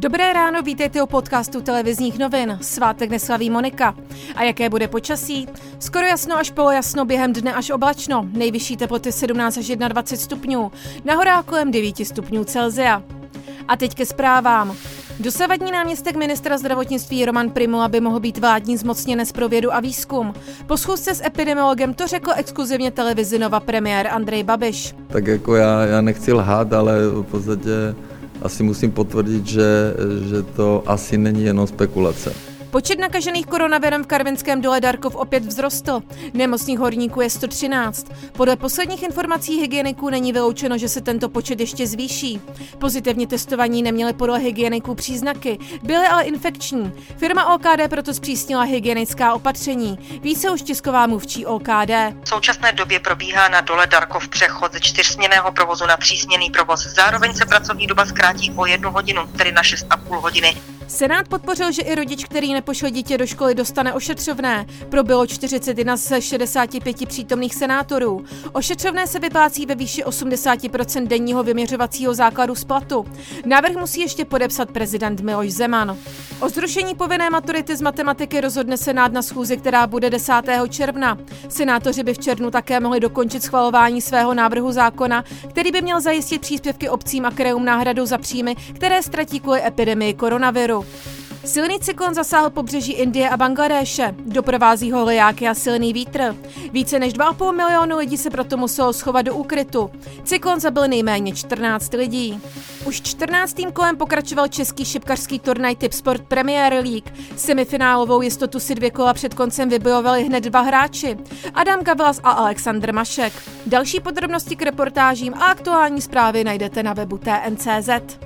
Dobré ráno, vítejte u podcastu televizních novin. Svátek neslaví Monika. A jaké bude počasí? Skoro jasno až polojasno, během dne až oblačno. Nejvyšší teploty 17 až 21 stupňů. Na kolem 9 stupňů Celzia. A teď ke zprávám. Dosavadní náměstek ministra zdravotnictví Roman Primula by mohl být vládní zmocněnec pro vědu a výzkum. Po schůzce s epidemiologem to řekl exkluzivně televizi Nova premiér Andrej Babiš. Tak jako já, já nechci lhát, ale v podstatě asi musím potvrdit, že, že to asi není jenom spekulace. Počet nakažených koronavirem v Karvinském dole Darkov opět vzrostl. Nemocných horníků je 113. Podle posledních informací hygieniků není vyloučeno, že se tento počet ještě zvýší. Pozitivně testovaní neměli podle hygieniků příznaky, byly ale infekční. Firma OKD proto zpřísnila hygienická opatření. Více už tisková mluvčí OKD. V současné době probíhá na dole Darkov přechod ze čtyřsměného provozu na třísměný provoz. Zároveň se pracovní doba zkrátí o jednu hodinu, tedy na 6,5 hodiny. Senát podpořil, že i rodič, který nepošle dítě do školy, dostane ošetřovné. Pro bylo 41 ze 65 přítomných senátorů. Ošetřovné se vyplácí ve výši 80% denního vyměřovacího základu z platu. Návrh musí ještě podepsat prezident Miloš Zeman. O zrušení povinné maturity z matematiky rozhodne Senát na schůzi, která bude 10. června. Senátoři by v červnu také mohli dokončit schvalování svého návrhu zákona, který by měl zajistit příspěvky obcím a krajům náhradu za příjmy, které ztratí kvůli epidemii koronaviru. Silný cyklon zasáhl pobřeží Indie a Bangladéše. Doprovází ho lejáky a silný vítr. Více než 2,5 milionu lidí se proto muselo schovat do úkrytu. Cyklon zabil nejméně 14 lidí. Už 14. kolem pokračoval český šipkařský turnaj Tip Sport Premier League. Semifinálovou jistotu si dvě kola před koncem vybojovali hned dva hráči. Adam Gavlas a Aleksandr Mašek. Další podrobnosti k reportážím a aktuální zprávy najdete na webu TNCZ.